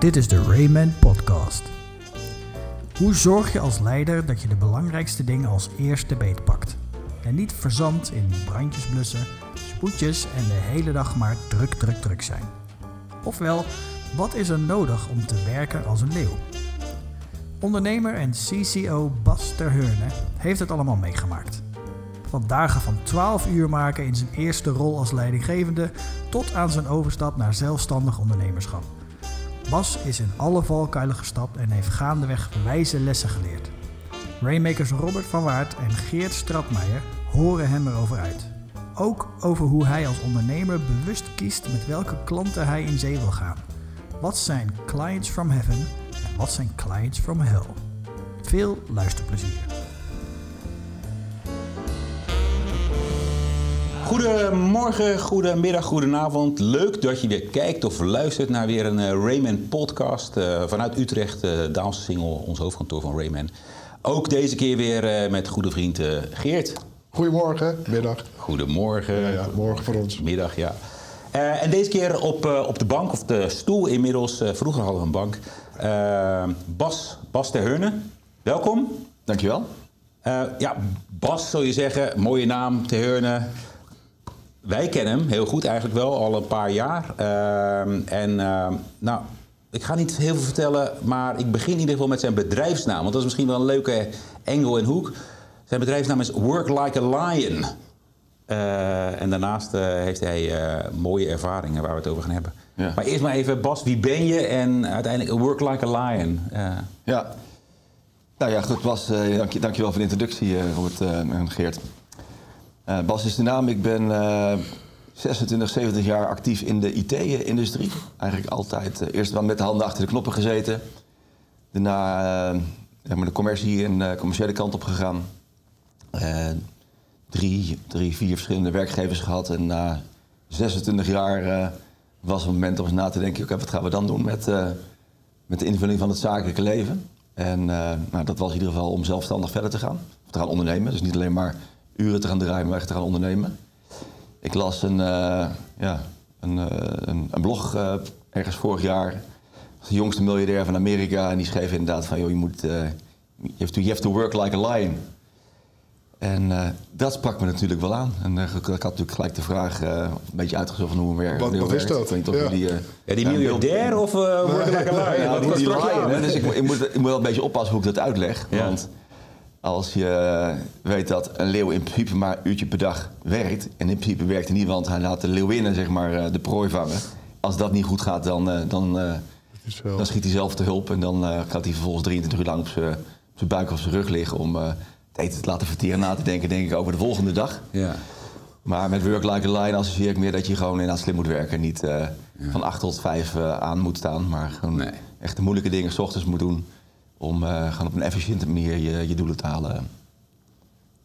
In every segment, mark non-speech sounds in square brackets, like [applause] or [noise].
Dit is de Rayman Podcast. Hoe zorg je als leider dat je de belangrijkste dingen als eerste beetpakt? En niet verzandt in brandjes blussen, spoedjes en de hele dag maar druk, druk, druk zijn. Ofwel, wat is er nodig om te werken als een leeuw? Ondernemer en CCO Bas Terheurne heeft het allemaal meegemaakt. Van dagen van 12 uur maken in zijn eerste rol als leidinggevende tot aan zijn overstap naar zelfstandig ondernemerschap. Bas is in alle valkuilen gestapt en heeft gaandeweg wijze lessen geleerd. Rainmakers Robert van Waert en Geert Stratmeijer horen hem erover uit. Ook over hoe hij als ondernemer bewust kiest met welke klanten hij in zee wil gaan. Wat zijn clients from heaven en wat zijn clients from hell? Veel luisterplezier. Goedemorgen, goedemiddag, goedenavond. Leuk dat je weer kijkt of luistert naar weer een uh, Rayman podcast uh, vanuit Utrecht, uh, Daalse Singel, ons hoofdkantoor van Rayman. Ook deze keer weer met goede vriend Geert. Goedemorgen, middag. Goedemorgen. Ja, ja, morgen voor ons. Middag, ja. en deze keer op, op de bank, of de stoel inmiddels, vroeger hadden we een bank, Bas, Bas ter Heurne. Welkom. Dankjewel. ja, Bas zul je zeggen, mooie naam, ter Heurne. Wij kennen hem heel goed eigenlijk wel, al een paar jaar. Uh, en uh, nou, ik ga niet heel veel vertellen, maar ik begin in ieder geval met zijn bedrijfsnaam. Want dat is misschien wel een leuke engel en hoek. Zijn bedrijfsnaam is Work Like a Lion. Uh, en daarnaast uh, heeft hij mooie ervaringen waar we het over gaan hebben. Ja. Maar eerst maar even, Bas, wie ben je en uiteindelijk Work Like a Lion? Ja, nou ja, goed Bas, dank, je, dankjewel voor de introductie Robert en Geert. Uh, Bas is de naam. Ik ben uh, 26, 70 jaar actief in de IT-industrie. Eigenlijk altijd uh, eerst wel met de handen achter de knoppen gezeten. Daarna uh, de commercie en de commerciële kant op gegaan. drie, drie, vier verschillende werkgevers gehad. En na 26 jaar was het moment om eens na te denken... Wat gaan we dan doen met, met de invulling van het zakelijke leven? En nou, dat was in ieder geval om zelfstandig verder te gaan. Of te gaan ondernemen. Dus niet alleen maar uren te gaan draaien, maar echt te gaan ondernemen. Ik las een, uh, ja, een, uh, een, een, blog uh, ergens vorig jaar. De jongste miljardair van Amerika. En die schreef inderdaad van, joh, je moet... you, have to, you have to work like a lion. En dat sprak me natuurlijk wel aan. En ik had natuurlijk gelijk de vraag een beetje uitgezocht van hoe we werken. Wat, wat is dat? Ik ja. Die, ja, die miljardair of work like a lion? Ja, die, die lion. Dus ik, ik, moet, ik moet wel een beetje oppassen hoe ik dat uitleg. Ja. Als je weet dat een leeuw in principe maar een uurtje per dag werkt. En in principe werkt hij niet, want hij laat de leeuwinnen zeg maar, de prooi vangen. Als dat niet goed gaat, dan, dan, dan schiet hij zelf te hulp. En dan gaat hij vervolgens 23 uur lang op zijn buik of zijn rug liggen om het eten te laten verteren. Na te denken, denk ik, over de volgende dag. Ja. Maar met work like a line associeer ik meer dat je gewoon inderdaad slim moet werken. Niet uh, ja. van 8 tot 5 uh, aan moet staan, maar gewoon nee. echt de moeilijke dingen s ochtends moet doen om uh, gewoon op een efficiënte manier je, je doelen te halen.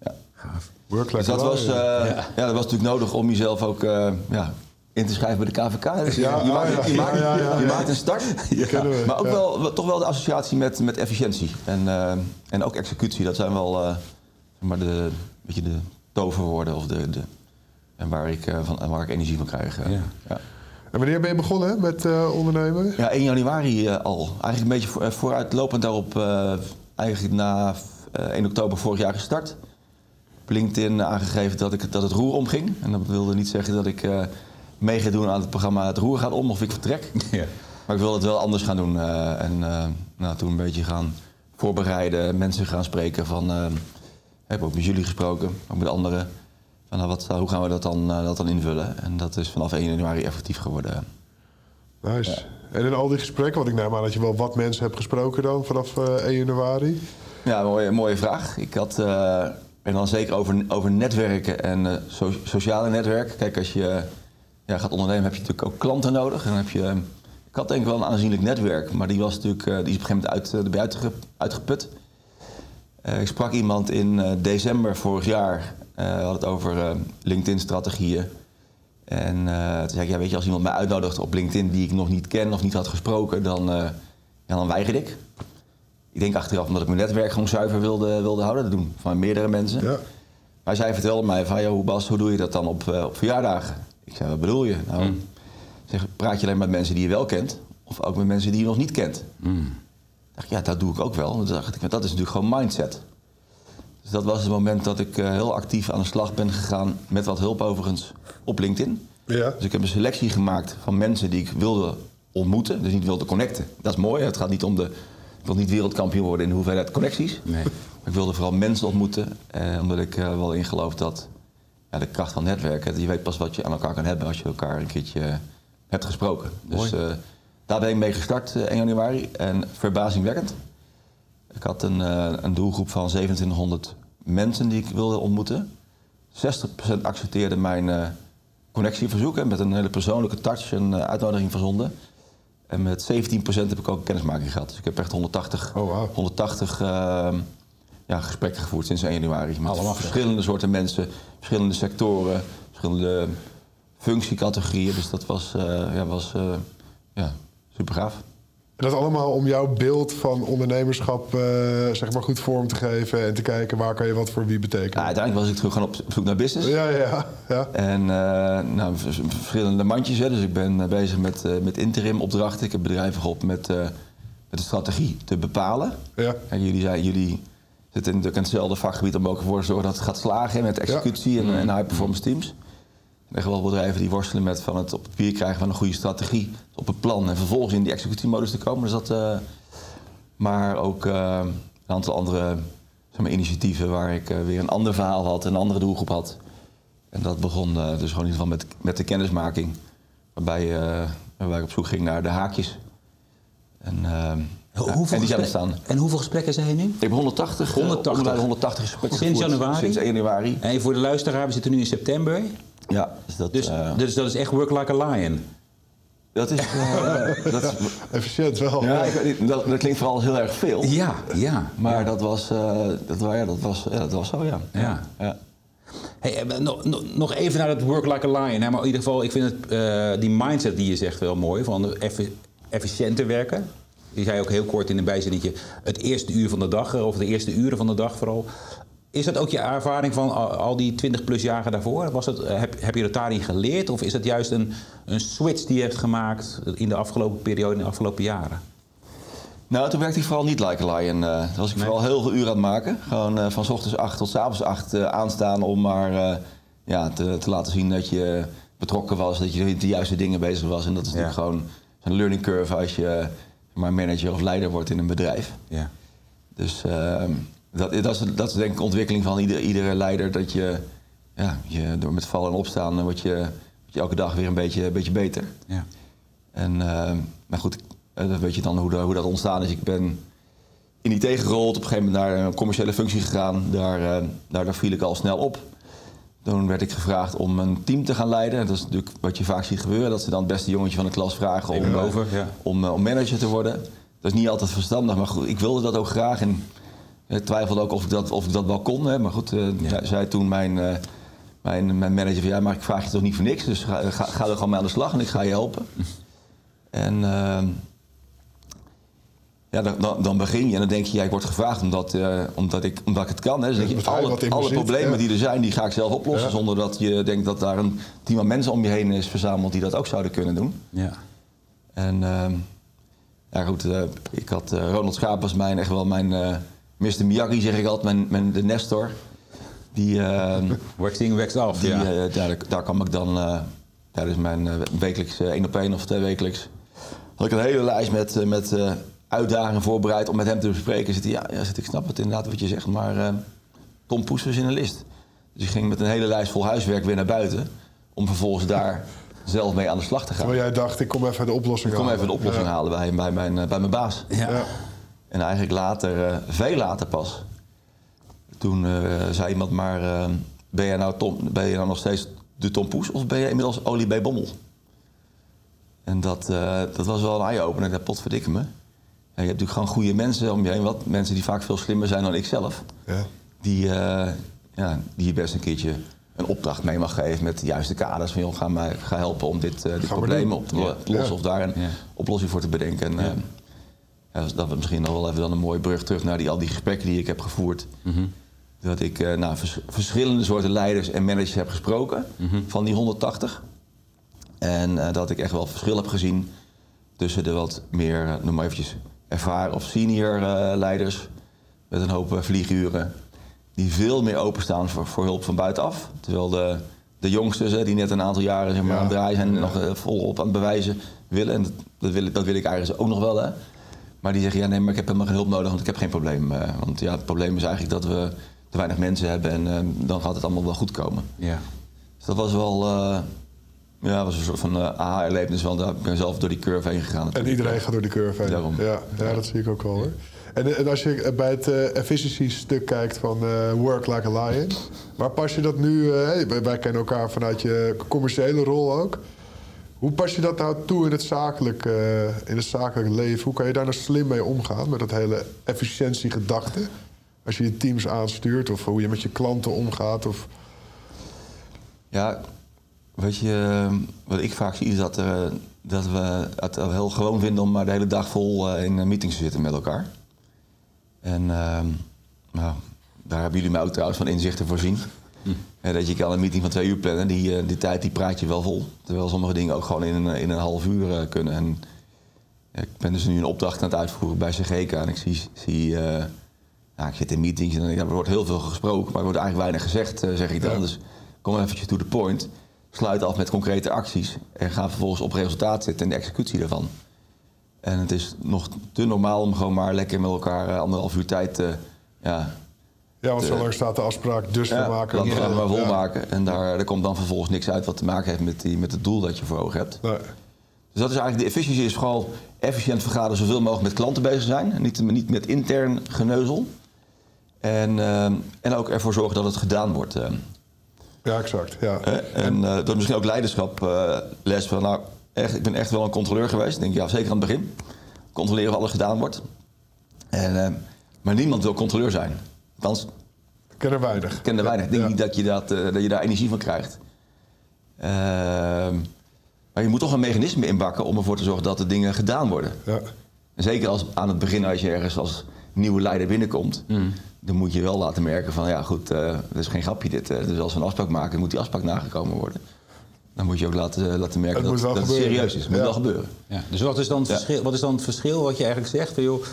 Ja. Gaaf. Work dus dat was, uh, ja. ja. dat was natuurlijk nodig om jezelf ook uh, ja, in te schrijven bij de KVK. Dus ja, je, maakt, je, maakt, je maakt een start. Maar ook wel, toch wel de associatie met, met efficiëntie en, en ook executie. Dat zijn wel zeg maar de, beetje de toverwoorden of de, de, en waar, ik, van, waar ik energie van krijg. ja. En wanneer ben je begonnen met uh, ondernemen? Ja, 1 januari uh, al. Eigenlijk een beetje voor, vooruitlopend daarop. Uh, eigenlijk na 1 oktober vorig jaar gestart. Op LinkedIn aangegeven dat, ik, dat het roer omging. En dat wilde niet zeggen dat ik mee ga doen aan het programma Het Roer gaat om of ik vertrek. Ja. Maar ik wilde het wel anders gaan doen. en nou, toen een beetje gaan voorbereiden, mensen gaan spreken van... heb ook met jullie gesproken, ook met anderen wat, hoe gaan we dat dan, uh, dat dan invullen? En dat is vanaf 1 januari effectief geworden. Nice. Ja. En in al die gesprekken, want ik neem aan dat je wel wat mensen hebt gesproken dan vanaf uh, eh, 1 januari? Ja, mooie, mooie vraag. Ik had, uh, en dan zeker over, over netwerken en so sociale netwerken. Kijk, als je ja, gaat ondernemen heb je natuurlijk ook klanten nodig. En dan heb je, ik had denk ik wel een aanzienlijk netwerk, maar die, was natuurlijk, die is op een gegeven moment uit, erbij uitgeput. ik sprak iemand in december vorig jaar uh, we hadden het over uh, LinkedIn-strategieën. En uh, toen zei ik, ja, weet je, als iemand mij uitnodigt op LinkedIn die ik nog niet ken of niet had gesproken, dan, ja, dan weiger ik. Ik denk achteraf omdat ik mijn netwerk gewoon zuiver wilde, wilde houden. Dat doen van meerdere mensen. Ja. Maar zij vertelde mij van, joh, Bas, hoe doe je dat dan op, op verjaardagen? Ik zei, wat bedoel je? Nou, mm. zeg, praat je alleen met mensen die je wel kent? Of ook met mensen die je nog niet kent. Hmm. dacht ik, ja, dat doe ik ook wel. En toen dacht ik, dat is natuurlijk gewoon mindset. Dus dat was het moment dat ik eh, heel actief aan de slag ben gegaan, met wat hulp overigens, op LinkedIn. Ja. Dus ik heb een selectie gemaakt van mensen die ik wilde ontmoeten, dus niet wilde connecten. Dat is mooi, het gaat niet om de... Ik wil niet wereldkampioen worden in de hoeveelheid connecties. Nee. Maar ik wilde vooral mensen ontmoeten, eh, omdat ik eh, wel in geloof dat ja, de kracht van netwerken, je weet pas wat je aan elkaar kan hebben als je elkaar een keertje hebt gesproken. Dus eh, daar ben ik mee gestart eh, 1 januari en verbazingwekkend. Ik had een, eh, een doelgroep van 2700 mensen die ik wilde ontmoeten. 60% accepteerde mijn eh, connectieverzoek hè, met een hele persoonlijke touch en eh, uitnodiging verzonden. En met 17% heb ik ook een kennismaking gehad. Dus ik heb echt 180, Oh, wauw. 180 eh, ja, gesprekken gevoerd sinds 1 januari. Met Allemachtig. verschillende soorten mensen, verschillende sectoren, verschillende functiecategorieën. Dus dat was, ja, was ja, super gaaf. En dat allemaal om jouw beeld van ondernemerschap eh, zeg maar goed vorm te geven en te kijken waar kan je wat voor wie betekenen. Nou, uiteindelijk was ik terug gewoon op zoek naar business. Ja, ja, ja. ja. En uh, nou, vers- verschillende mandjes. Hè. Dus ik ben eh, bezig met, eh, met interim opdrachten. Ik heb bedrijven geholpen met, eh, met de strategie te bepalen. Ja. En jullie, zijn, jullie zitten natuurlijk in hetzelfde vakgebied om ook ervoor te zorgen dat het gaat slagen hè, met executie en, en high performance teams. Er zijn wel bedrijven die worstelen met van het op papier krijgen van een goede strategie, op een plan en vervolgens in die executiemodus te komen. Dus dat, eh, maar ook eh, een aantal andere zeg maar, initiatieven waar ik eh, weer een ander verhaal had, een andere doelgroep had. En dat begon dus gewoon in ieder geval met, met de kennismaking, waarbij, waarbij ik op zoek ging naar de haakjes. En, ja, en die zijn ontstaan. En hoeveel gesprekken zijn er nu? Ik heb 180, 180. 180. 180 gesprekken Sinds januari? Sinds 1 januari. En voor de luisteraar, we zitten nu in september. Ja, dus dat, Dus, eh, dus dat is echt work like a lion. dat is... eh, [laughs] dat, is Efficiënt wel. ja, ik dat, dat klinkt vooral heel erg veel. Ja, ja. Maar dat was, eh, dat, ja, dat, was, ja, dat was zo, ja. Ja. ja. Hey, nog, nog- nog even naar dat work like a lion. Hè? Maar in ieder geval, ik vind het, eh, die mindset die je zegt wel mooi. Van effi- efficiënter werken. Je zei ook heel kort in een bijzinnetje. Het eerste uur van de dag, of de eerste uren van de dag vooral. Is dat ook je ervaring van al, die 20 plus jaren daarvoor? Was dat, eh, heb, heb je dat daarin geleerd? Of is dat juist een, een switch die je hebt gemaakt in de afgelopen periode, in de afgelopen jaren? Nou, toen werkte ik vooral niet like a lion. eh. Toen was ik vooral heel veel uren aan het maken. Gewoon eh, van s ochtends 8 tot s avonds 8 eh, aanstaan om maar ja, te, te laten zien dat je betrokken was, dat je met de juiste dingen bezig was. En dat is Ja. natuurlijk gewoon een learning curve als je maar manager of leider wordt in een bedrijf. Ja. Dus ehm, dat, dat, is, dat is denk ik de ontwikkeling van ieder, iedere leider. Dat je, ja, je door met vallen en opstaan eh, word je, word je elke dag weer een beetje, een beetje beter. ja. En, ehm, maar goed, eh, dan weet je dan hoe, dat- hoe dat ontstaan is. Ik ben in IT gerold, op een gegeven moment naar een commerciële functie gegaan. Daar, eh, daar, daar viel ik al snel op. Toen werd ik gevraagd om een team te gaan leiden. Dat is natuurlijk wat je vaak ziet gebeuren. Dat ze dan het beste jongetje van de klas vragen om, eh, over, ja. om, eh, om manager te worden. Dat is niet altijd verstandig, maar goed, ik wilde dat ook graag. En ik twijfelde ook of ik dat, of ik dat wel kon. Hè. Maar goed, eh, zei, zei toen mijn, eh, mijn, mijn manager van... ja, maar ik vraag je toch niet voor niks. Dus ga, ga, ga er gewoon mee aan de slag en ik ga je helpen. [laughs] En ehm, ja, dan, dan, dan begin je en dan denk je, ja, ik word gevraagd omdat, eh, omdat, ik, omdat ik het kan. Hè. Dus denk je, alle, alle zit, problemen ja. die er zijn, die ga ik zelf oplossen. Zonder dat je denkt dat daar een team aan mensen om je heen is verzameld die dat ook zouden kunnen doen. ja. En ehm, ja, goed, ik had Ronald Schaap was mijn, echt wel mijn Mr. Miyagi, zeg ik altijd, mijn, mijn, de Nestor. Die, ehm, Waxing [laughs] wax af. die, ja. eh, daar, daar kwam ik dan, eh tijdens mijn eh, wekelijks één op één of twee wekelijks, had ik een hele lijst met, met eh, uitdagingen voorbereid om met hem te bespreken. Zit hij, ja, ja zit, ik snap het inderdaad wat je zegt, maar eh, Tom Poes was in een list. Dus ik ging met een hele lijst vol huiswerk weer naar buiten, om vervolgens daar [laughs] zelf mee aan de slag te gaan. Terwijl jij dacht, ik kom even de oplossing Ik kom halen. even de oplossing Ja. halen bij, bij, mijn, bij mijn baas. ja. Ja. En eigenlijk later, eh, veel later pas, toen eh, zei iemand maar, eh, ben, je nou Tom, ben je nou nog steeds de Tom Poes of ben je inmiddels Olie bij Bommel? En dat, dat was wel een eye-opener, dat potverdikke me. Ja, je hebt natuurlijk gewoon goede mensen om je heen, wat mensen die vaak veel slimmer zijn dan ik zelf. Ja. Die, ja, die je best een keertje een opdracht mee mag geven met de juiste kaders. Van joh, ga, mij, ga helpen om dit, eh, dit probleem op te Ja. lossen of daar een oplossing voor te bedenken. En, ja, dat was misschien nog wel even dan een mooie brug terug naar die, al die gesprekken die ik heb gevoerd. Dat ik nou, vers- verschillende soorten leiders en managers heb gesproken van die 180. En eh, dat ik echt wel verschil heb gezien tussen de wat meer, eh, noem maar eventjes, ervaren of senior leiders met een hoop vlieguren. Die veel meer openstaan voor, voor hulp van buitenaf. Terwijl de, de jongsters, die net een aantal jaren zeg maar, Ja. aan het draaien zijn en nog volop aan het bewijzen willen. En dat, dat, wil, ik- dat wil ik eigenlijk ook nog wel. Hè. Maar die zeggen, ja nee, maar ik heb helemaal geen hulp nodig, want ik heb geen probleem. Eh, want ja, het probleem is eigenlijk dat we te weinig mensen hebben en eh, dan gaat het allemaal wel goed komen. Ja. Dus dat was wel eh, ja, was een soort van eh aha-erlevenis, want daar- ik ben zelf door die curve heen gegaan. En iedereen gaat door die curve heen. Daarom. Ja, ja, dat zie ik ook wel hoor. En, en als je bij het eh efficiency-stuk kijkt van eh, Work Like a Lion, waar pas je dat nu... eh, hey, wij kennen elkaar vanuit je commerciële rol ook. Hoe pas je dat nou toe in het zakelijk, eh, in het zakelijk leven? Hoe kan je daar nou slim mee omgaan met dat hele efficiëntiegedachte? Als je je teams aanstuurt of hoe je met je klanten omgaat? Of... Ja, weet je, wat ik vaak zie is dat, eh, dat we het heel gewoon vinden om maar de hele dag vol eh, in meetings te zitten met elkaar. En ehm, nou, daar hebben jullie mij ook trouwens van inzichten voorzien. Dat je kan een meeting van twee uur plannen, die, eh, die tijd die praat je wel vol. Terwijl sommige dingen ook gewoon in een, in een half uur eh, kunnen. En, ik ben dus nu een opdracht aan het uitvoeren bij CGK en ik zie, zie eh, nou, ik zit in meetings en denk er wordt heel veel gesproken, maar er wordt eigenlijk weinig gezegd, zeg ik dan. Ja. Dus kom eventjes to the point. Sluit af met concrete acties en ga vervolgens op resultaat zitten en de executie daarvan. En het is nog te normaal om gewoon maar lekker met elkaar anderhalf uur tijd ja, Ja, want zo lang staat de afspraak, dus we ja, maken... laten we het, maar ja. volmaken. En daar, daar komt dan vervolgens niks uit wat te maken heeft met, die, met het doel dat je voor ogen hebt. Nee. Dus dat is eigenlijk de efficiëntie is vooral efficiënt vergaderen, zoveel mogelijk met klanten bezig zijn. Niet, niet met intern geneuzel. En, eh, en ook ervoor zorgen dat het gedaan wordt. eh. Ja, exact. Ja. Eh, en eh, dat is misschien ook leiderschap les van, nou, echt, ik ben echt wel een controleur geweest. Ik denk, ja, zeker aan het begin. Controleren of alles gedaan wordt. En, maar niemand wil controleur zijn. Althans, Ik ken er weinig. ik ken er weinig. Ik denk Ja. niet dat je, dat, eh, dat je daar energie van krijgt. Ehm, maar je moet toch een mechanisme inbakken om ervoor te zorgen dat de dingen gedaan worden. Ja. En zeker als, aan het begin, als je ergens als nieuwe leider binnenkomt, Mm. dan moet je wel laten merken van ja goed, eh dat is geen grapje dit. eh. dus als we een afspraak maken, moet die afspraak nagekomen worden. Dan moet je ook laten, laten merken Het dat, het serieus is. Het moet wel gebeuren. Ja, dus wat is, dan het Ja. verschil, wat is dan het verschil wat je eigenlijk zegt? Van, joh,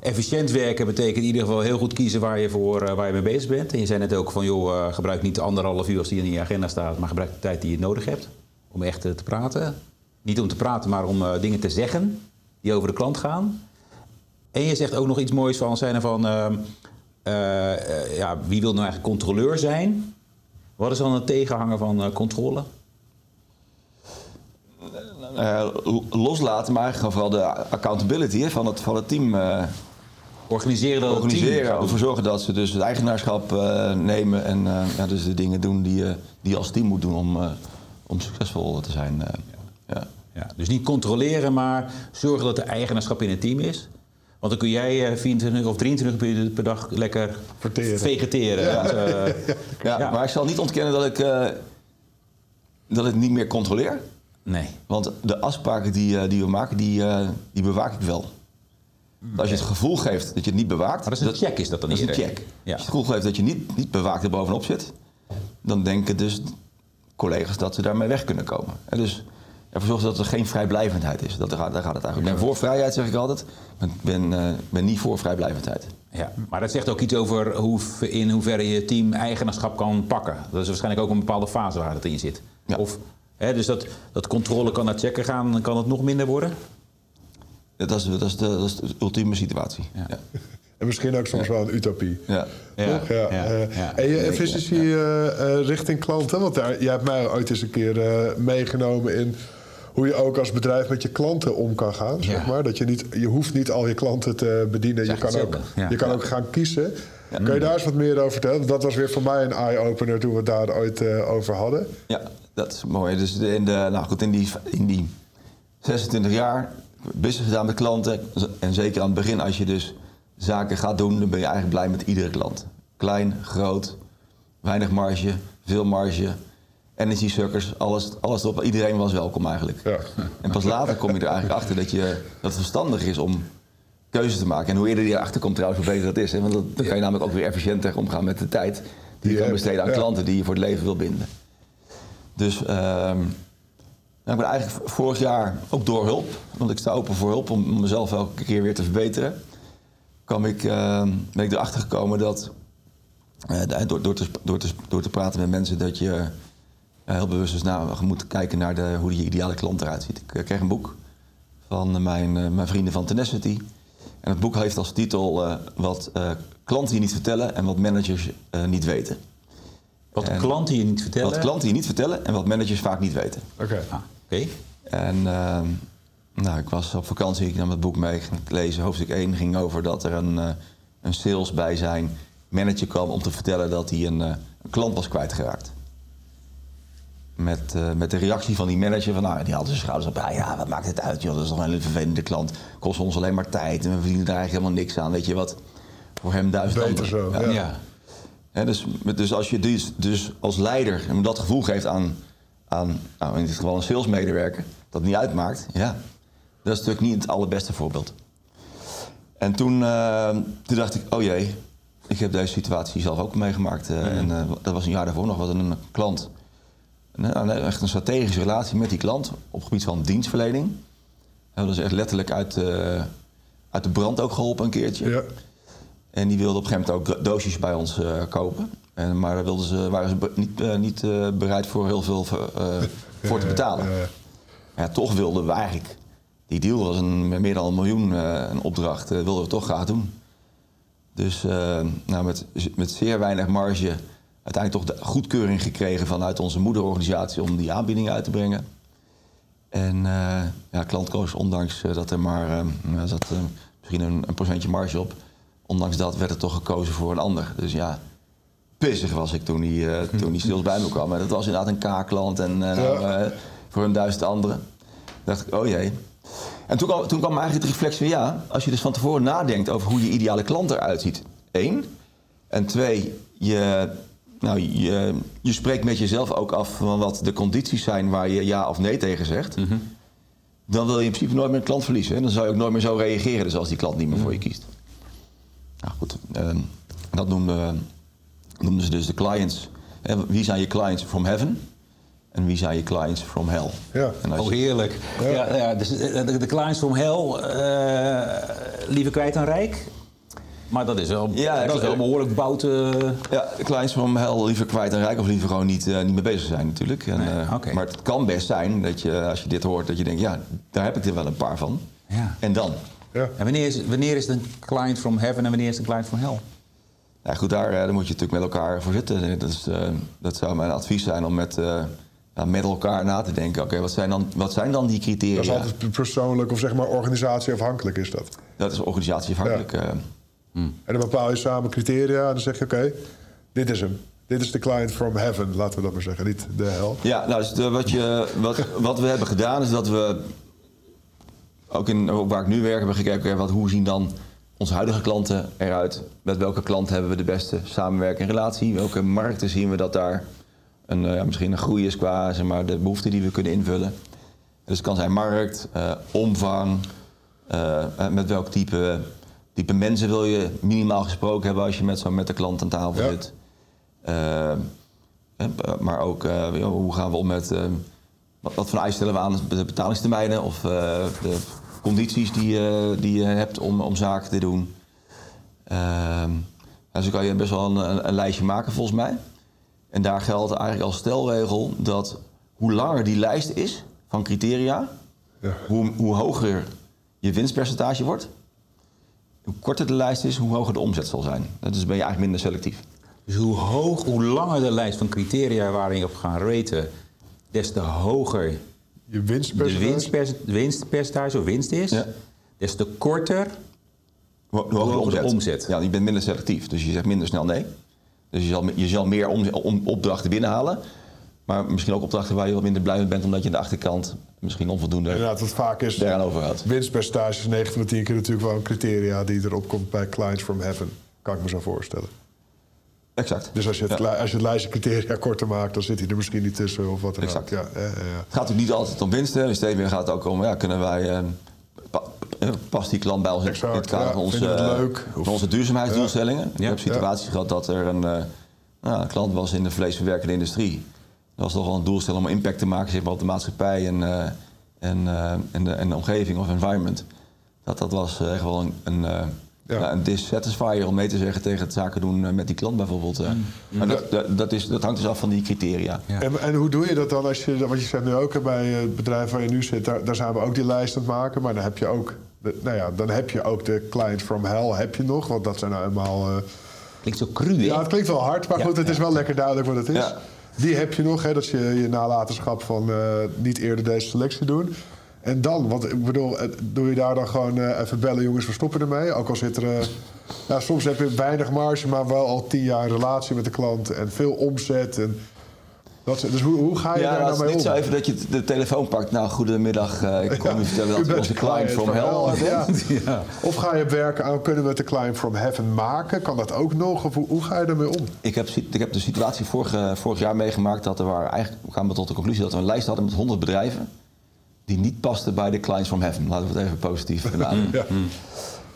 efficiënt werken betekent in ieder geval heel goed kiezen waar je, voor, eh, waar je mee bezig bent. En je zei net ook van, joh, eh, gebruik niet de anderhalf uur als die in je agenda staat, maar gebruik de tijd die je nodig hebt om echt eh, te praten. Niet om te praten, maar om dingen te zeggen die over de klant gaan. En je zegt ook nog iets moois van, zijn van, ehm, eh, eh, ja, wie wil nou eigenlijk controleur zijn? Wat is dan een tegenhanger van controle? Loslaten, maar vooral de accountability hè, van, het, van het team Organiseren dat team organiseren. Ervoor zorgen dat ze dus het eigenaarschap eh, nemen en eh, ja, dus de dingen doen die, je die je als team moet doen om, eh, om succesvol te zijn. eh. ja. Ja, dus niet controleren, maar zorgen dat de eigenaarschap in het team is. Want dan kun jij eh, 24 of 23 uur per dag lekker Verteren. vegeteren. Ja. Dus, eh, [laughs] Ja, Ja. Maar ik zal niet ontkennen dat ik, eh, dat ik niet meer controleer. nee. Want de afspraken die, eh, die we maken, die, eh, die bewaak ik wel. Als je het gevoel geeft dat je het niet bewaakt... Maar dat is een check, is dat dan Dat is een check. Ja. Als je het gevoel geeft dat je niet, niet bewaakt er bovenop zit... dan denken dus collega's dat ze daarmee weg kunnen komen. En dus ervoor zorgen dat er geen vrijblijvendheid is. Dat, daar, gaat- daar gaat het eigenlijk. Ik ben voor vrijheid, zeg ik altijd. Ik ben, eh, ben niet voor vrijblijvendheid. Ja, maar dat zegt ook iets over hoe, in hoeverre je team eigenaarschap kan pakken. Dat is waarschijnlijk ook een bepaalde fase waar het in zit. Ja. Of, hè, dus dat, dat controle kan naar checken gaan, dan kan het nog minder worden. Dat is, dat is, de, dat is de ultieme situatie. Ja. Ja. [laughs] En misschien ook soms wel een utopie. Ja. Ja, Toch? Ja. ja, eh, ja. En je efficiëntie eh, eh, richting klanten. Want daar, jij hebt mij ooit eens een keer eh, meegenomen in hoe je ook als bedrijf met je klanten om kan gaan. Zeg maar. Dat je, niet, je hoeft niet al je klanten te bedienen. Je kan, ook, je kan ook gaan kiezen. Kan je daar eens wat meer over vertellen? Dat was weer voor mij een eye-opener toen we het daar ooit eh, over hadden. Ja, dat is mooi. Dus in, de, nou goed, in, die, in die 26 jaar business gedaan met klanten. En zeker aan het begin, als je dus zaken gaat doen, dan ben je eigenlijk blij met iedere klant. Klein, groot, weinig marge, veel marge. Energy suckers, alles, alles erop. Iedereen was welkom eigenlijk. Ja. En pas later kom je er eigenlijk achter dat, je, dat het verstandig is om keuzes te maken. En hoe eerder je erachter komt trouwens, hoe beter dat is. Hè? Want dan kan je namelijk ook weer efficiënter omgaan met de tijd die je kan besteden aan klanten die je voor het leven wil binden. Dus ehm, Nou, ik ben eigenlijk vorig jaar ook door hulp, want ik sta open voor hulp om mezelf elke keer weer te verbeteren. Kwam ik, eh, ben ik erachter gekomen dat eh, door, door, te, door, te, door te praten met mensen dat je eh, heel bewust dus nou, je moet kijken naar de, hoe je ideale klant eruit ziet. Ik eh, kreeg een boek van mijn, eh, mijn vrienden van Tenacity. En het boek heeft als titel eh, wat eh, klanten je niet vertellen en wat managers eh, niet weten. Wat En- klanten je niet vertellen. Wat klanten je niet vertellen en wat managers vaak niet weten. Oké. Ah, Oké. En ehm, nou, ik was op vakantie, ik nam het boek mee, ging lezen. Hoofdstuk 1 ging over dat er een, eh, een sales bij zijn manager kwam om te vertellen dat hij een, eh, een klant was kwijtgeraakt. Met, eh, met de reactie van die manager van, nou, die had zijn schouders op. Ja, ja, wat maakt het uit, joh, dat is toch een hele vervelende klant. Kost ons alleen maar tijd en we verdienen daar eigenlijk helemaal niks aan. Weet je wat? Voor hem duizend Beter zo, Ja. ja. Dus, dus als je dus, dus als leider hem dat gevoel geeft aan, aan nou, in dit geval een salesmedewerker, dat niet uitmaakt, ja, dat is natuurlijk niet het allerbeste voorbeeld. En toen, eh, toen dacht ik, oh jee, ik heb deze situatie zelf ook meegemaakt. eh, En eh, dat was een jaar daarvoor nog, was een klant. Een, een- echt een strategische relatie met die klant op het gebied van dienstverlening. Hebben ze echt letterlijk uit, uit de brand ook geholpen een keertje. Ja. En die wilden op een gegeven moment ook doosjes bij ons eh, kopen. En, maar daar wilden ze, waren ze niet, eh, niet eh, bereid voor heel veel voor te betalen. Ja, toch wilden we eigenlijk... Die deal was een, meer dan een miljoen een opdracht. wilden we toch graag doen. Dus nou, met, met zeer weinig marge... uiteindelijk toch de goedkeuring gekregen vanuit onze moederorganisatie... om die aanbieding uit te brengen. En ja, klant koos, ondanks dat er maar zat misschien een, een procentje marge op, ondanks dat werd er toch gekozen voor een ander. Dus ja, pissig was ik toen die, eh, toen die sales bij me kwam. En dat was inderdaad een K-klant en eh, Ja. eh, voor een duizend anderen. dacht ik, oh jee. En toen kwam, toen kwam eigenlijk de reflectie van ja, als je dus van tevoren nadenkt over hoe je ideale klant eruit ziet. Eén. En twee, je, nou, je, je spreekt met jezelf ook af van wat de condities zijn waar je ja of nee tegen zegt. Dan wil je in principe nooit meer een klant verliezen. Hè? Dan zou je ook nooit meer zo reageren dus als die klant niet meer voor je kiest. Nou goed, ehm, dat noemden, noemden ze dus de clients. Hè, wie zijn je clients from heaven? En wie zijn je clients from hell? Ja. Oh, heerlijk. Ja. Ja, dus de, de, clients from hell, eh, liever kwijt dan rijk. Maar dat is wel, Ja, dat is wel behoorlijk bouten. Ja, de clients van hel liever kwijt en rijk of liever gewoon niet, eh, niet mee bezig zijn natuurlijk. En, Nee, eh, oké. Maar het kan best zijn dat je, als je dit hoort, dat je denkt, ja, daar heb ik er wel een paar van. Ja. En dan? Ja. En wanneer is, wanneer is het een client from heaven en wanneer is het een client from hell? Ja, goed, daar, eh, daar moet je natuurlijk met elkaar voor zitten. Dat, is, eh, dat zou mijn advies zijn om met, eh, ja, met elkaar na te denken. Oké, wat, zijn dan, wat zijn dan die criteria? Dat is altijd persoonlijk of zeg maar organisatieafhankelijk is dat. Dat is organisatieafhankelijk. eh. En dan bepaal je samen criteria en dan zeg je oké, dit is hem. Dit is de client from heaven, laten we dat maar zeggen, niet de hel. Ja, nou, dus de- wat, je, wat, wat we hebben gedaan is dat we, ook, in, ook waar ik nu werk, hebben gekeken, oké, wat, hoe zien dan onze huidige klanten eruit? Met welke klant hebben we de beste samenwerking en relatie? Welke markten zien we dat daar een, eh, ja, misschien een groei is qua zeg maar, de behoeften die we kunnen invullen? Dus het kan zijn markt, eh, omvang, eh, met welk type, type mensen wil je minimaal gesproken hebben als je met, zo met de klant aan tafel Ja. zit. Maar ook hoe gaan we om met. Eh, wat, wat voor eisen stellen we aan de betalingstermijnen of eh, de condities die, je- die je hebt om, om zaken te doen. Ehm, ja, zo kan je best wel een, een, een lijstje maken volgens mij. En daar geldt eigenlijk als stelregel dat hoe langer die lijst is van criteria, Ja. hoe, hoe hoger je winstpercentage wordt. Hoe korter de lijst is, hoe hoger de omzet zal zijn. Dus ben je eigenlijk minder selectief. Dus hoe hoog, hoe langer de lijst van criteria waarin je op gaat raten, des te hoger Je de winstpercentage. winstpercentage of winst is, Ja. des te korter Hoe, hoe hoger de omzet. omzet. Ja, je bent minder selectief, dus je zegt minder snel nee. Dus je zal, je zal meer om, om- opdrachten binnenhalen. Maar misschien ook opdrachten waar je wat minder blij mee bent... omdat je aan de achterkant misschien onvoldoende Inderdaad, wat vaak is. daaraan overhoudt. Winstpercentage is 9 van de 10 keer natuurlijk wel een criteria die erop komt bij clients from heaven. Kan ik me zo voorstellen. Exact. Dus als je het, Ja. als je het lijstje criteria korter maakt, dan zit hij er misschien niet tussen of wat dan Exact. ook. Ja, ja, ja, ja. Het gaat natuurlijk niet altijd om winsten. Dus steeds meer gaat het ook om... Ja, kunnen wij... eh, pa- eh, past die klant bij ons in het kader van onze, leuk? Of- van onze duurzaamheidsdoelstellingen? Ik heb situaties gehad dat er een, eh, nou, een klant was in de vleesverwerkende industrie. was toch wel een doelstelling om impact te maken zeg maar, op de maatschappij en, eh, en, en, de, en de omgeving of environment. Dat, dat was echt wel een, een, eh, Ja. ja, een dissatisfier om mee te zeggen tegen het zaken doen eh, met die klant bijvoorbeeld. eh. Maar dat, dat, dat, is, dat hangt dus af van die criteria. Ja. En, en hoe doe je dat dan als je, want je zegt nu ook hè, bij het bedrijf waar je nu zit, daar, daar zijn we ook die lijst aan het maken, maar dan heb je ook, de, nou ja, dan heb je ook de client from hell, heb je nog, want dat zijn nou eenmaal... eh, Klinkt zo cru, hè? ja, het klinkt wel hard, maar Ja, goed, het is wel lekker duidelijk wat het is. Ja. Die heb je nog, hè, dat je, je nalatenschap van eh, niet eerder deze selectie doen. En dan, want ik bedoel, doe je daar dan gewoon eh, even bellen, jongens, we stoppen ermee. Ook al zit er, eh, ja, soms heb je weinig marge, maar wel al tien jaar relatie met de klant en veel omzet. En dat, dus hoe, hoe ga je Ja, daar het nou is mee niet om? zo even dat je de telefoon pakt. Nou, goedemiddag. eh, ik kom Ja, u vertellen u dat bent onze client from hell ja. bent. [laughs] Ja. Of ga je werken aan, kunnen we het de client from heaven maken? Kan dat ook nog? Of hoe, hoe ga je daarmee om? Ik heb, ik heb de situatie vorig, vorig jaar meegemaakt dat er waren, eigenlijk kwamen we tot de conclusie dat we een lijst hadden met 100 bedrijven die niet pasten bij de clients from heaven. Laten we het even positief [laughs] benaderen. Ja.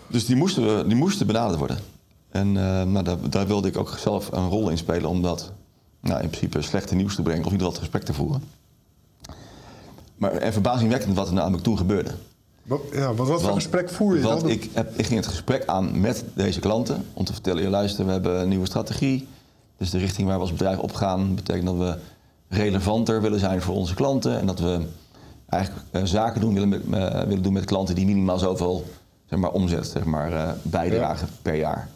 Dus die moesten, we, die moesten benaderd worden. En eh, nou, daar, daar wilde ik ook zelf een rol in spelen om dat nou, in principe slechte nieuws te brengen of in ieder geval het gesprek te voeren. Maar en verbazingwekkend wat er namelijk toen gebeurde. Wat, ja, want wat voor gesprek voer je Want dan? ik, heb, ik ging het gesprek aan met deze klanten om te vertellen: je luister, we hebben een nieuwe strategie. Dus de richting waar we als bedrijf op gaan, betekent dat we relevanter willen zijn voor onze klanten. En dat we eigenlijk eh, zaken doen, willen, met, eh, willen doen met klanten die minimaal zoveel zeg maar, omzet zeg maar, eh, bijdragen per jaar.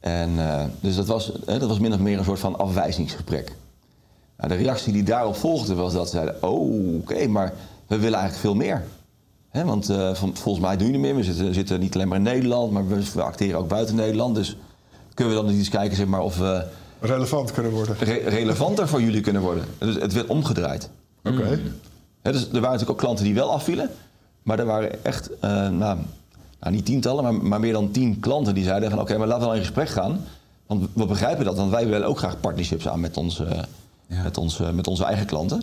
En, eh, dus dat was, dat was min of meer een soort van afwijzingsgesprek. Nou, de reactie die daarop volgde was dat ze zeiden: Oh, oké, maar we willen eigenlijk veel meer. Hè, want eh, van, volgens mij doen jullie meer. We zitten, zitten niet alleen maar in Nederland, maar we, we acteren ook buiten Nederland. Dus kunnen we dan eens kijken zeg maar, of we Relevant kunnen worden. re- relevanter voor jullie kunnen worden. Dus het werd omgedraaid. Oké. Dus er waren natuurlijk ook klanten die wel afvielen. Maar er waren echt, eh, nou, nou, niet tientallen, maar, maar meer dan tien klanten die zeiden van... oké, maar laten we dan in gesprek gaan. Want we begrijpen dat, want wij willen ook graag partnerships aan met, Ja. met, ons, eh, met onze eigen klanten.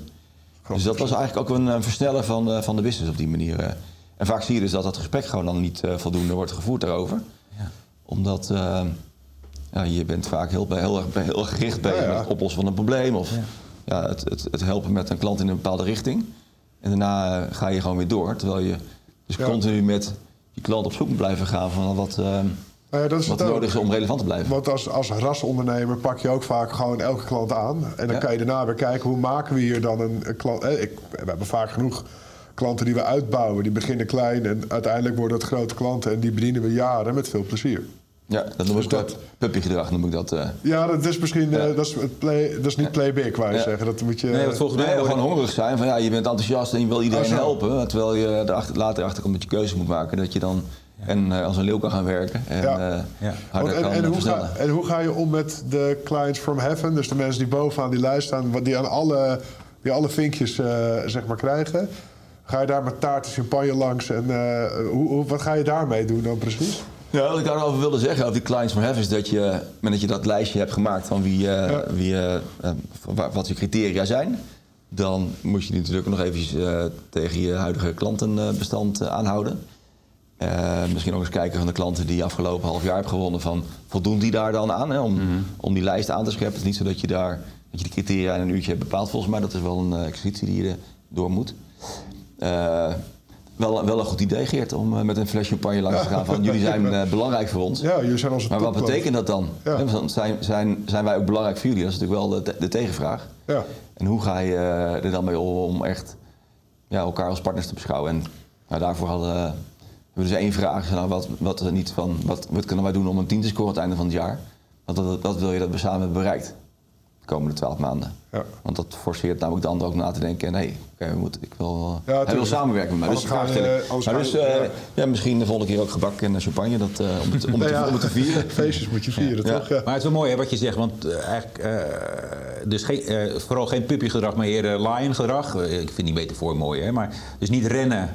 Dus dat was eigenlijk ook een, een versneller van, eh, van de business op die manier. eh. En vaak zie je dus dat dat gesprek gewoon dan niet voldoende wordt gevoerd daarover. Ja. Omdat ja, je bent vaak heel, heel, heel erg gericht bezig Ja, het oplossen van een probleem. Of ja. het, het, het helpen met een klant in een bepaalde richting. En daarna eh, ga je gewoon weer door. Terwijl je dus Ja. continu met die klant op zoek moet blijven gaan van wat, eh, Nou ja, dat is wat ook. nodig is om relevant te blijven. Want als, als rasondernemer pak je ook vaak gewoon elke klant aan. En dan Ja. kan je daarna weer kijken hoe maken we hier dan een, een klant. Eh, ik, we hebben vaak genoeg klanten die we uitbouwen. Die beginnen klein en uiteindelijk worden het grote klanten. En die bedienen we jaren met veel plezier. Ja, dat noem ik dat- dat puppygedrag noem ik dat. eh. Ja, dat is misschien Ja. eh, dat, is het play, dat is niet play big, wou je Ja. zeggen. Dat moet je, Nee, want volgens mij Nee, gewoon hongerig zijn. Van, ja, je bent enthousiast en je wil iedereen Oh, helpen. Terwijl je erachter, later achter komt dat je keuze moet maken. Dat je dan en, eh, als een leeuw kan gaan werken. En Ja. eh, Ja. harder Want en, kan en, hoe ga, en hoe ga je om met de clients from heaven? Dus de mensen die bovenaan die lijst staan, wat die aan alle, die alle vinkjes eh, zeg maar krijgen. Ga je daar met taart en champagne langs? En eh, hoe, hoe, wat ga je daarmee doen dan precies? Ja, wat ik daarover wilde zeggen over die clients from heaven is dat je, dat je dat lijstje hebt gemaakt van wie, Ja. wie, wa- wat je criteria zijn, dan moet je die natuurlijk nog eventjes tegen je huidige klantenbestand aanhouden. Misschien ook eens kijken van de klanten die je afgelopen half jaar hebt gewonnen, van voldoen die daar dan aan hè, om, om die lijst aan te scherpen. Het is niet zo dat je daar dat je die criteria in een uurtje hebt bepaald. Volgens mij dat is wel een exercitie die je door moet. Wel, wel een goed idee, Geert, om eh, met een fles champagne langs te gaan van jullie zijn eh, belangrijk voor ons. Ja, jullie zijn onze Maar wat betekent dat dan? Want Zijn, zijn, zijn wij ook belangrijk voor jullie? Dat is natuurlijk wel de, te- de tegenvraag. Ja. En hoe ga je eh, er dan mee om om echt ja, elkaar als partners te beschouwen? En nou, daarvoor hadden, we dus één vraag. Nou, wat, wat, niet van, wat, wat kunnen wij doen om een team te scoren aan het einde van het jaar? Want dat, dat wil je dat we samen hebben bereikt de komende twaalf maanden. Ja. Want dat forceert namelijk de ander ook na te denken. Nee, oké, we moeten, ik wil, eh, hij wil samenwerken met mij. Dus stellen. anders Maar dus eh, ja. ja, misschien de volgende keer ook gebak en champagne dat, eh, om, het, om, het, te- ja, om het te vieren. [laughs] Feestjes moet je vieren, toch? Ja. Maar het is wel mooi hè, wat je zegt, want eh, eigenlijk, eh, dus geen, eh, vooral geen puppygedrag, maar eerder lion-gedrag. Eh, ik vind die metafoor mooi, hè, maar dus niet rennen,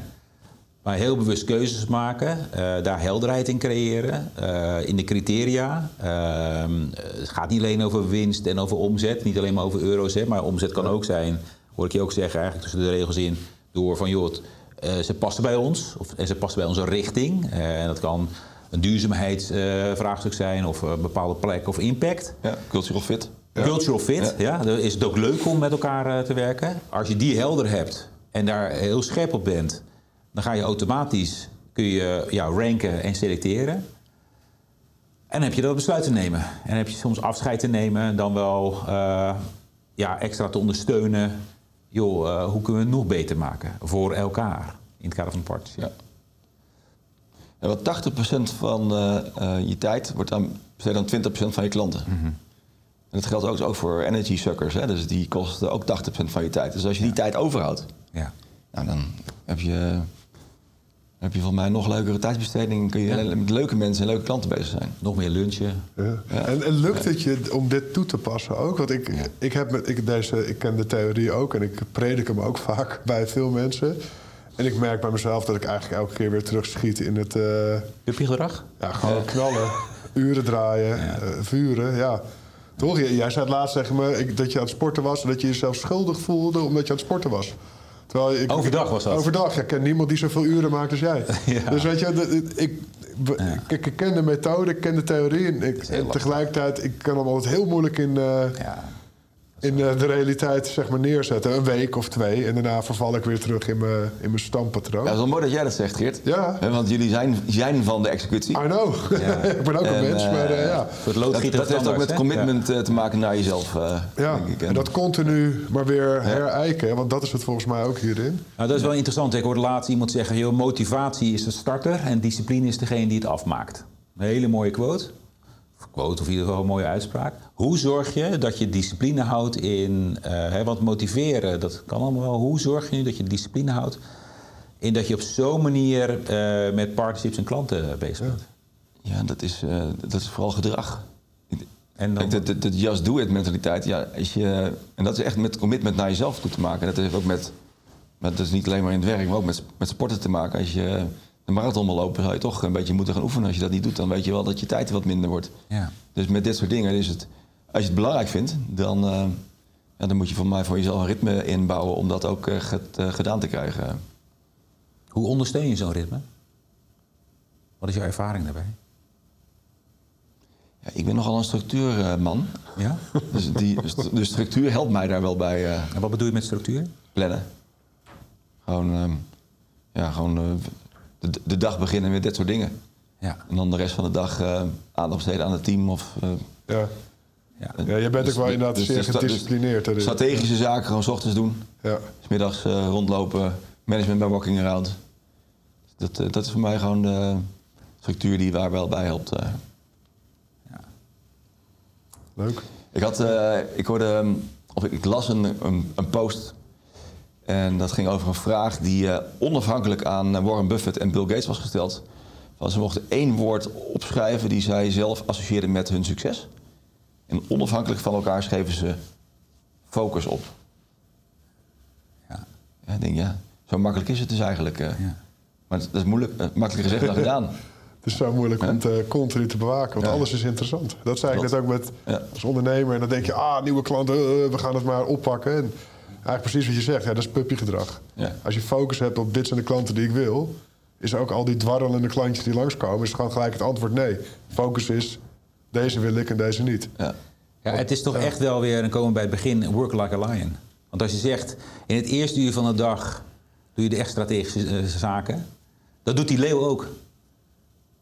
maar heel bewust keuzes maken, eh, daar helderheid in creëren, eh, in de criteria. Ehm, het gaat niet alleen over winst en over omzet, niet alleen maar over euro's, hè, maar omzet kan ook zijn, hoor ik je ook zeggen, eigenlijk tussen de regels in, door van joh, eh, ze passen bij ons, of, en ze passen bij onze richting. En dat kan een duurzaamheidsvraagstuk zijn of een bepaalde plek of impact. Ja, cultural fit. Ja. Cultural fit, ja. Dan is het ook leuk om met elkaar te werken. Als je die helder hebt en daar heel scherp op bent, dan ga je automatisch kun je, ja, ranken en selecteren. En dan heb je dat besluit te nemen. En dan heb je soms afscheid te nemen, dan wel eh, ja, extra te ondersteunen. Joh, eh, hoe kunnen we het nog beter maken voor elkaar in het kader van partnership? Ja. Ja, want 80% van eh, je tijd wordt aan aan 20% van je klanten. En dat geldt ook, ook voor energy suckers. Hè? Dus die kosten ook 80% van je tijd. Dus als je die tijd overhoudt, Ja. nou, dan heb je, heb je volgens mij nog leukere tijdsbesteding. Kun je met leuke mensen en leuke klanten bezig zijn. Nog meer lunchen. Ja. En, en lukt het je om dit toe te passen ook? Want ik, ik, heb met, ik, deze, ik ken de theorie ook en ik predik hem ook vaak [laughs] bij veel mensen. En ik merk bij mezelf dat ik eigenlijk elke keer weer terugschiet in het... eh, Puppygedrag? ja, gewoon knallen, [laughs] uren draaien, eh, vuren, ja. Toch? Jij zei het laatst me ik, dat je aan het sporten was... en dat je jezelf schuldig voelde omdat je aan het sporten was. Terwijl ik, Overdag was dat. Overdag. Ja, ik ken niemand die zoveel uren maakt als jij. [laughs] Ja. Dus weet je, ik, ik, ken de methode, ik ken de theorie... en, ik, en tegelijkertijd, ik kan hem altijd heel moeilijk in... eh, Ja. In eh, de realiteit zeg maar, neerzetten. Een week of twee. En daarna verval ik weer terug in mijn, in mijn stampatroon. Ja, het is wel mooi dat jij dat zegt, Geert. Ja. Hè, Want jullie zijn, zijn van de executie. I know. [laughs] ik ben ook een En, mens, eh, maar eh, ja. Het Dat, loodgieter dat heeft ook met commitment eh, te maken naar jezelf, eh, Ja, denk ik. en dat continu maar weer herijken. Want dat is het volgens mij ook hierin. Nou, dat is wel interessant. Ik hoorde laatst iemand zeggen: joh, motivatie is de starter en discipline is degene die het afmaakt. Een hele mooie quote. Of quote of in ieder geval een mooie uitspraak. Hoe zorg je dat je discipline houdt in. eh hè, want motiveren, dat kan allemaal wel. Hoe zorg je nu dat je discipline houdt in dat je op zo'n manier eh, met partnerships en klanten bezig bent? Ja, dat is, eh, dat is vooral gedrag. En dan, Kijk, de, de, de just do it mentaliteit, ja, als je, en dat is echt met commitment naar jezelf toe te maken. Dat heeft ook met, met dat is niet alleen maar in het werk, maar ook met, met sporten te maken. Als je de marathon wil lopen, zou je toch een beetje moeten gaan oefenen. Als je dat niet doet, dan weet je wel dat je tijd wat minder wordt. ja. Dus met dit soort dingen is het, als je het belangrijk vindt, dan, eh, ja, dan moet je voor mij voor jezelf een ritme inbouwen om dat ook eh, eh, gedaan te krijgen. Hoe ondersteun je zo'n ritme? Wat is jouw ervaring daarbij? Ja, ik ben nogal een structuurman. Ja? [laughs] Dus die, de structuur helpt mij daar wel bij. En wat bedoel je met structuur? plannen. Gewoon, ehm, ja, gewoon de, de dag beginnen met dit soort dingen. Ja. En dan de rest van de dag eh aandacht besteden aan het team. Of, eh, Ja, ja. ja je bent dus- ook wel inderdaad dus- zeer dus- dus gedisciplineerd. strategische zaken gewoon 's ochtends doen. Ja. 's middags eh, rondlopen. Management bij walking around. Dat, dat is voor mij gewoon de structuur die waar wel bij helpt. eh. Leuk. Ik, had, eh, ik, hoorde, ehm, of ik, ik las een, een, een post. En dat ging over een vraag die eh, onafhankelijk aan eh, Warren Buffett en Bill Gates was gesteld. Van ze mochten één woord opschrijven die zij zelf associeerden met hun succes. En onafhankelijk van elkaar schreven ze focus op. Ja. Ja, ik denk, ja, zo makkelijk is het dus eigenlijk. eh. Ja. Maar dat is moeilijk, makkelijker gezegd dan gedaan. Het is zo moeilijk om het eh, continu te bewaken, want Ja. alles is interessant. Dat zei ik net ook met als ondernemer. En dan denk je, ah, nieuwe klanten, we gaan het maar oppakken. En eigenlijk precies wat je zegt, ja, dat is puppygedrag. Ja. Als je focus hebt op dit zijn de klanten die ik wil... is ook al die dwarrelende klantjes die langskomen... is gewoon gelijk het antwoord nee. Focus is, deze wil ik en deze niet. Ja. Ja, het is toch echt wel weer, dan komen we bij het begin, work like a lion. Want als je zegt, in het eerste uur van de dag doe je de echt strategische eh, zaken. Dat doet die leeuw ook.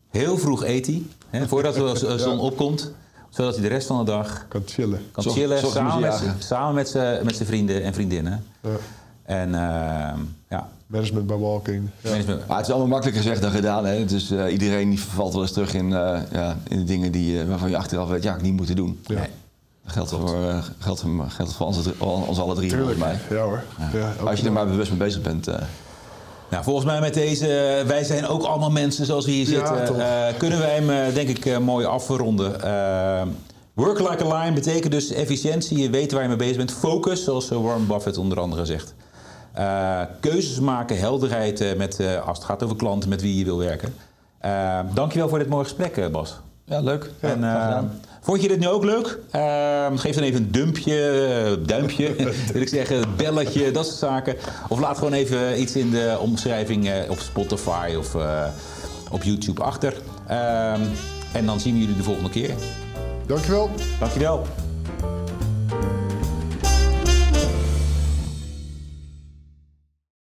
Heel vroeg eet hij, hè, voordat [laughs] de zon opkomt. Zodat hij de rest van de dag Kan chillen. kan Zo- chillen zo samen met, samen met zijn vrienden en vriendinnen. Ja. En ehm, ja, Management bij walking. Ja. management- Maar het is allemaal makkelijker gezegd dan gedaan. Hè? Dus eh, iedereen die valt wel eens terug in, eh, ja, in de dingen die, eh, waarvan je achteraf weet, ja, ik niet moeten doen. Ja. Nee. Dat geldt voor, eh, geldt voor, geldt voor ons, ons alle drie, Tuurlijk. volgens mij. Ja hoor. Ja, Als je er maar bewust mee bezig bent. Nou, volgens mij met deze, eh, wij zijn ook allemaal mensen zoals we hier Ja, zitten, toch. eh, kunnen wij hem eh, denk ik eh, mooi afronden. Work like a lion betekent dus efficiëntie, je weet waar je mee bezig bent. Focus, zoals Warren Buffett onder andere zegt. Eh, keuzes maken, helderheid eh, met, als het gaat over klanten met wie je wil werken. Dankjewel voor dit mooie gesprek, Bas. ja, leuk. En, graag eh, gedaan. Vond je dit nu ook leuk? Eh, geef dan even een dumpje, eh, duimpje, [laughs] wil ik zeggen, belletje, dat soort zaken. Of laat gewoon even iets in de omschrijving eh, op Spotify of eh, op YouTube achter. Ehm, en dan zien we jullie de volgende keer. Dankjewel. Dankjewel.